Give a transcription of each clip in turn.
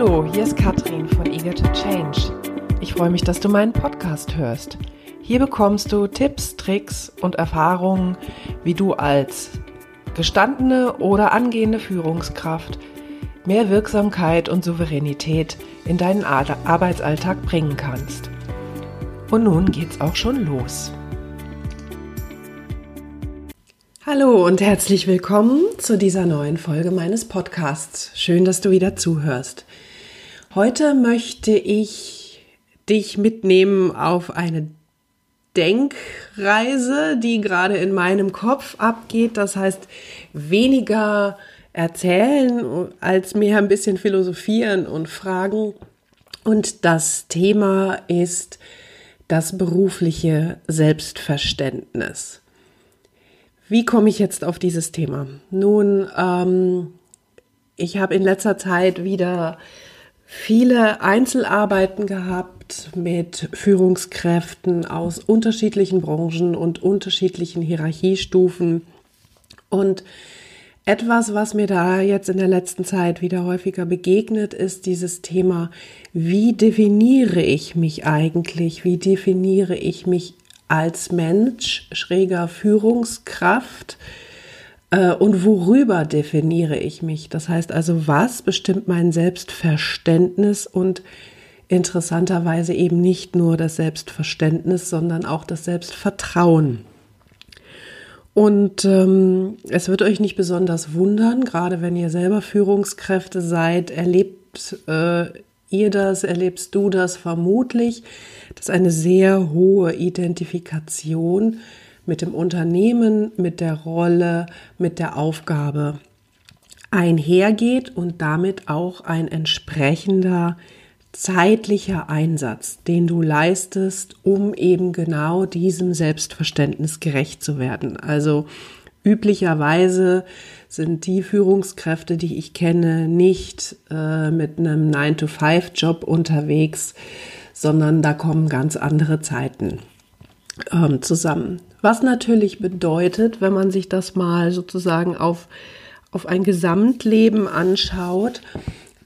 Hallo, hier ist Katrin von Eager to Change. Ich freue mich, dass du meinen Podcast hörst. Hier bekommst du Tipps, Tricks und Erfahrungen, wie du als gestandene oder angehende Führungskraft mehr Wirksamkeit und Souveränität in deinen Arbeitsalltag bringen kannst. Und nun geht's auch schon los. Hallo und herzlich willkommen zu dieser neuen Folge meines Podcasts. Schön, dass du wieder zuhörst. Heute möchte ich dich mitnehmen auf eine Denkreise, die gerade in meinem Kopf abgeht. Das heißt, weniger erzählen als mehr ein bisschen philosophieren und fragen. Und das Thema ist das berufliche Selbstverständnis. Wie komme ich jetzt auf dieses Thema? Nun, ähm, ich habe in letzter Zeit wieder viele Einzelarbeiten gehabt mit Führungskräften aus unterschiedlichen Branchen und unterschiedlichen Hierarchiestufen. Und etwas, was mir da jetzt in der letzten Zeit wieder häufiger begegnet, ist dieses Thema, wie definiere ich mich eigentlich? Wie definiere ich mich als Mensch, schräger Führungskraft und worüber definiere ich mich? Das heißt also, was bestimmt mein Selbstverständnis und interessanterweise eben nicht nur das Selbstverständnis, sondern auch das Selbstvertrauen. Und ähm, es wird euch nicht besonders wundern, gerade wenn ihr selber Führungskräfte seid, erlebt äh, ihr das, erlebst du das vermutlich, dass eine sehr hohe Identifikation mit dem Unternehmen, mit der Rolle, mit der Aufgabe einhergeht und damit auch ein entsprechender zeitlicher Einsatz, den du leistest, um eben genau diesem Selbstverständnis gerecht zu werden. Also üblicherweise sind die Führungskräfte, die ich kenne, nicht äh, mit einem 9-to-5-Job unterwegs, sondern da kommen ganz andere Zeiten ähm, zusammen. Was natürlich bedeutet, wenn man sich das mal sozusagen auf, auf ein Gesamtleben anschaut,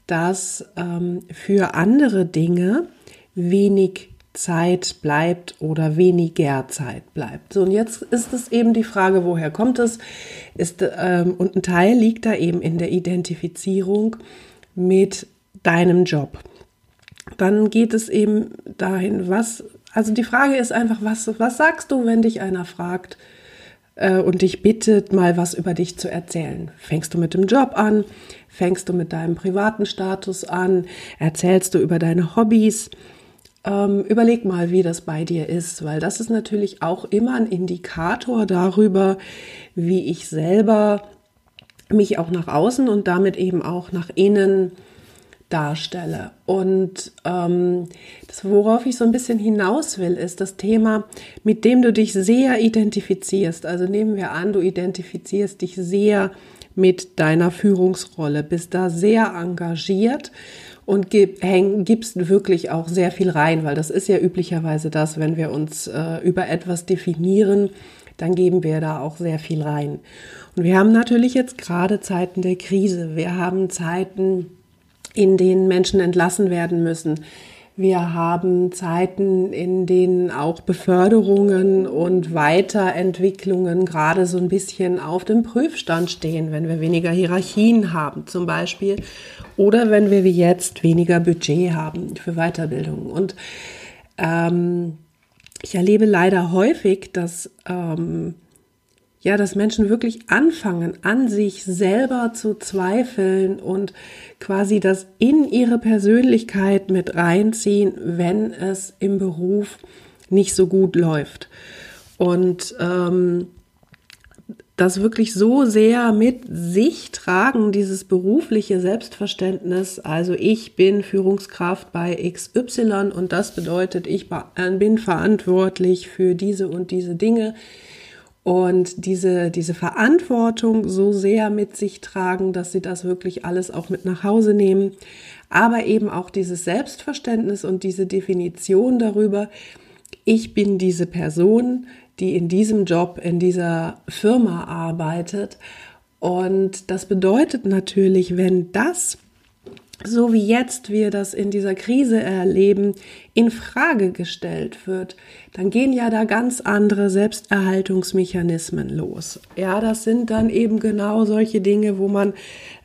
dass ähm, für andere Dinge wenig Zeit bleibt oder weniger Zeit bleibt. So, und jetzt ist es eben die Frage, woher kommt es? Ist, ähm, und ein Teil liegt da eben in der Identifizierung mit deinem Job. Dann geht es eben dahin, was, also die Frage ist einfach, was, was sagst du, wenn dich einer fragt äh, und dich bittet, mal was über dich zu erzählen? Fängst du mit dem Job an? Fängst du mit deinem privaten Status an? Erzählst du über deine Hobbys? Ähm, überleg mal, wie das bei dir ist, weil das ist natürlich auch immer ein Indikator darüber, wie ich selber mich auch nach außen und damit eben auch nach innen darstelle. Und ähm, das, worauf ich so ein bisschen hinaus will, ist das Thema, mit dem du dich sehr identifizierst. Also nehmen wir an, du identifizierst dich sehr mit deiner Führungsrolle, bist da sehr engagiert und gib, häng, gibst wirklich auch sehr viel rein, weil das ist ja üblicherweise das, wenn wir uns äh, über etwas definieren, dann geben wir da auch sehr viel rein. Und wir haben natürlich jetzt gerade Zeiten der Krise. Wir haben Zeiten, in denen Menschen entlassen werden müssen. Wir haben Zeiten, in denen auch Beförderungen und Weiterentwicklungen gerade so ein bisschen auf dem Prüfstand stehen, wenn wir weniger Hierarchien haben zum Beispiel oder wenn wir wie jetzt weniger Budget haben für Weiterbildung. Und ähm, ich erlebe leider häufig, dass ähm, ja, dass Menschen wirklich anfangen, an sich selber zu zweifeln und quasi das in ihre Persönlichkeit mit reinziehen, wenn es im Beruf nicht so gut läuft. Und ähm, das wirklich so sehr mit sich tragen, dieses berufliche Selbstverständnis. Also ich bin Führungskraft bei XY und das bedeutet, ich bin verantwortlich für diese und diese Dinge und diese, diese Verantwortung so sehr mit sich tragen, dass sie das wirklich alles auch mit nach Hause nehmen, aber eben auch dieses Selbstverständnis und diese Definition darüber, ich bin diese Person, die in diesem Job, in dieser Firma arbeitet. Und das bedeutet natürlich, wenn das so wie jetzt wir das in dieser Krise erleben, in Frage gestellt wird, dann gehen ja da ganz andere Selbsterhaltungsmechanismen los. Ja, das sind dann eben genau solche Dinge, wo man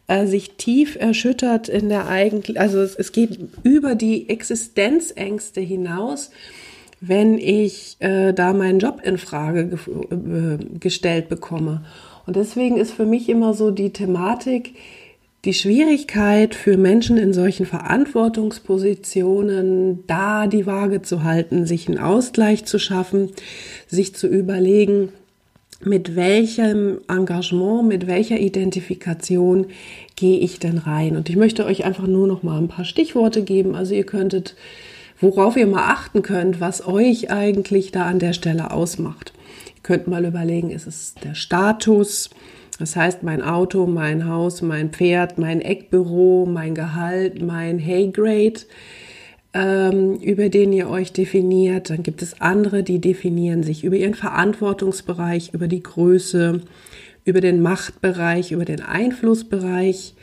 äh, sich tief erschüttert in der eigentlichen, also es, es, geht über die Existenzängste hinaus, wenn ich äh, da meinen Job in Frage ge äh, gestellt bekomme. Und deswegen ist für mich immer so die Thematik, die Schwierigkeit für Menschen in solchen Verantwortungspositionen, da die Waage zu halten, sich einen Ausgleich zu schaffen, sich zu überlegen, mit welchem Engagement, mit welcher Identifikation gehe ich denn rein? Und ich möchte euch einfach nur noch mal ein paar Stichworte geben. Also ihr könntet, worauf ihr mal achten könnt, was euch eigentlich da an der Stelle ausmacht. Ihr könnt mal überlegen, ist es der Status? Das heißt, mein Auto, mein Haus, mein Pferd, mein Eckbüro, mein Gehalt, mein Hey-Grade, ähm, über den ihr euch definiert. Dann gibt es andere, die definieren sich über ihren Verantwortungsbereich, über die Größe, über den Machtbereich, über den Einflussbereich.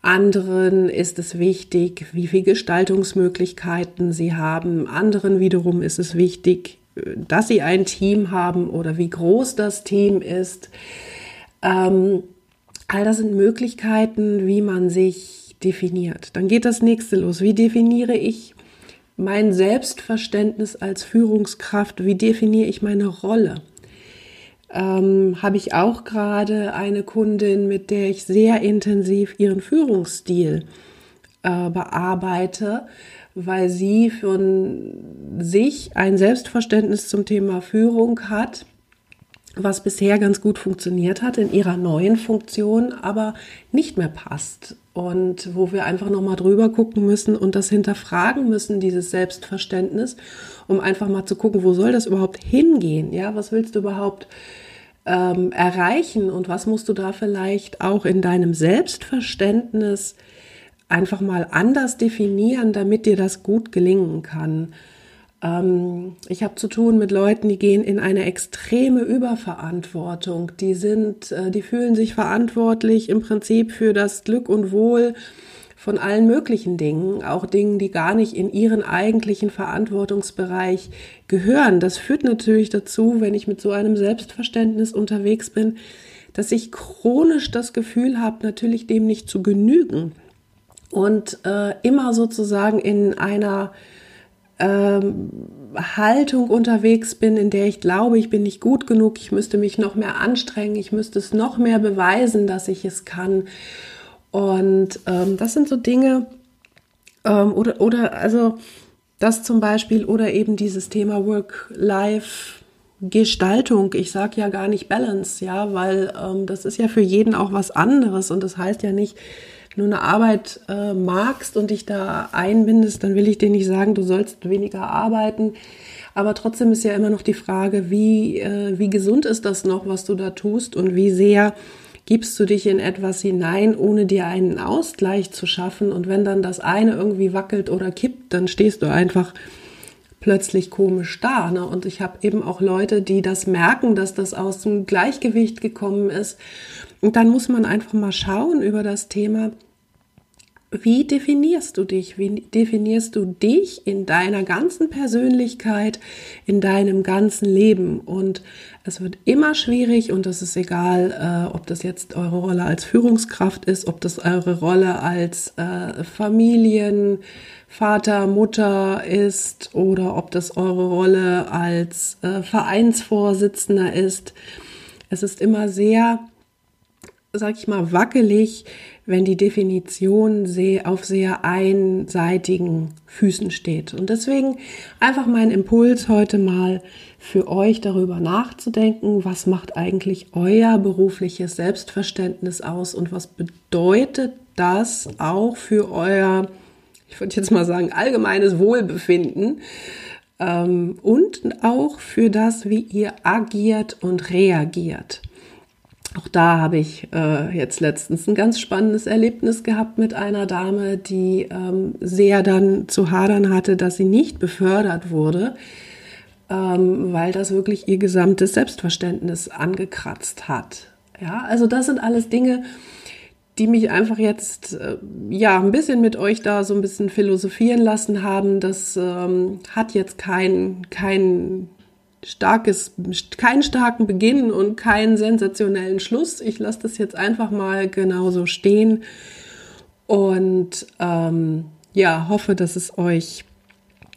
Anderen ist es wichtig, wie viele Gestaltungsmöglichkeiten sie haben. Anderen wiederum ist es wichtig, dass sie ein Team haben oder wie groß das Team ist. Ähm, all das sind Möglichkeiten, wie man sich definiert. Dann geht das nächste los. Wie definiere ich mein Selbstverständnis als Führungskraft? Wie definiere ich meine Rolle? Ähm, habe ich auch gerade eine Kundin, mit der ich sehr intensiv ihren Führungsstil äh, bearbeite, weil sie von sich ein Selbstverständnis zum Thema Führung hat, was bisher ganz gut funktioniert hat in ihrer neuen Funktion, aber nicht mehr passt. Und wo wir einfach nochmal drüber gucken müssen und das hinterfragen müssen, dieses Selbstverständnis, um einfach mal zu gucken, wo soll das überhaupt hingehen? Ja, was willst du überhaupt ähm, erreichen und was musst du da vielleicht auch in deinem Selbstverständnis einfach mal anders definieren, damit dir das gut gelingen kann? Ähm, ich habe zu tun mit Leuten, die gehen in eine extreme Überverantwortung. Die sind, äh, die fühlen sich verantwortlich im Prinzip für das Glück und Wohl von allen möglichen Dingen, auch Dingen, die gar nicht in ihren eigentlichen Verantwortungsbereich gehören. Das führt natürlich dazu, wenn ich mit so einem Selbstverständnis unterwegs bin, dass ich chronisch das Gefühl habe, natürlich dem nicht zu genügen und äh, immer sozusagen in einer ähm, Haltung unterwegs bin, in der ich glaube, ich bin nicht gut genug, ich müsste mich noch mehr anstrengen, ich müsste es noch mehr beweisen, dass ich es kann. Und ähm, das sind so Dinge, ähm, oder, oder also das zum Beispiel, oder eben dieses Thema Work-Life-Gestaltung. Ich sage ja gar nicht Balance, ja, weil ähm, das ist ja für jeden auch was anderes und das heißt ja nicht, du eine Arbeit äh, magst und dich da einbindest, dann will ich dir nicht sagen, du sollst weniger arbeiten. Aber trotzdem ist ja immer noch die Frage, wie, äh, wie gesund ist das noch, was du da tust und wie sehr gibst du dich in etwas hinein, ohne dir einen Ausgleich zu schaffen. Und wenn dann das eine irgendwie wackelt oder kippt, dann stehst du einfach plötzlich komisch da. Ne? Und ich habe eben auch Leute, die das merken, dass das aus dem Gleichgewicht gekommen ist und dann muss man einfach mal schauen über das Thema, wie definierst du dich? Wie definierst du dich in deiner ganzen Persönlichkeit, in deinem ganzen Leben? Und es wird immer schwierig und es ist egal, äh, ob das jetzt eure Rolle als Führungskraft ist, ob das eure Rolle als äh, Familienvater, Mutter ist oder ob das eure Rolle als äh, Vereinsvorsitzender ist. Es ist immer sehr sag ich mal, wackelig, wenn die Definition auf sehr einseitigen Füßen steht. Und deswegen einfach mein Impuls heute mal für euch darüber nachzudenken, was macht eigentlich euer berufliches Selbstverständnis aus und was bedeutet das auch für euer, ich würde jetzt mal sagen, allgemeines Wohlbefinden ähm, und auch für das, wie ihr agiert und reagiert. Auch da habe ich äh, jetzt letztens ein ganz spannendes Erlebnis gehabt mit einer Dame, die ähm, sehr dann zu hadern hatte, dass sie nicht befördert wurde, ähm, weil das wirklich ihr gesamtes Selbstverständnis angekratzt hat. Ja, also das sind alles Dinge, die mich einfach jetzt äh, ja ein bisschen mit euch da so ein bisschen philosophieren lassen haben. Das ähm, hat jetzt kein, kein starkes, keinen starken Beginn und keinen sensationellen Schluss. Ich lasse das jetzt einfach mal genauso stehen und ähm, ja, hoffe, dass es euch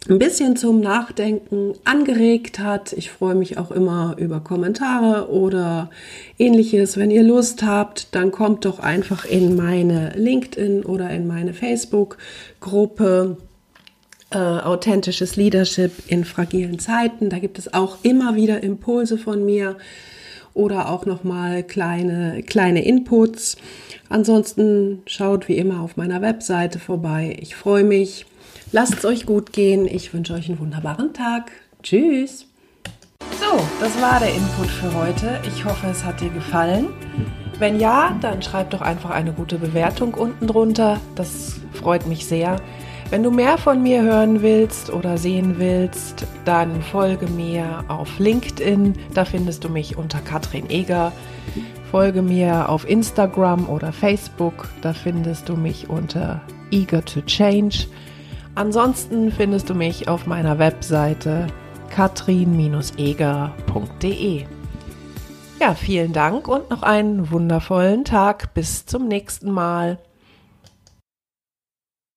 ein bisschen zum Nachdenken angeregt hat. Ich freue mich auch immer über Kommentare oder ähnliches. Wenn ihr Lust habt, dann kommt doch einfach in meine LinkedIn oder in meine Facebook-Gruppe äh, Authentisches Leadership in fragilen Zeiten. Da gibt es auch immer wieder Impulse von mir oder auch nochmal kleine, kleine Inputs. Ansonsten schaut wie immer auf meiner Webseite vorbei. Ich freue mich Lasst es euch gut gehen. Ich wünsche euch einen wunderbaren Tag. Tschüss. So, das war der Input für heute. Ich hoffe, es hat dir gefallen. Wenn ja, dann schreib doch einfach eine gute Bewertung unten drunter. Das freut mich sehr. Wenn du mehr von mir hören willst oder sehen willst, dann folge mir auf LinkedIn. Da findest du mich unter Katrin Eger. Folge mir auf Instagram oder Facebook. Da findest du mich unter Eager to Change. Ansonsten findest du mich auf meiner Webseite katrin-eger.de. Ja, vielen Dank und noch einen wundervollen Tag. Bis zum nächsten Mal.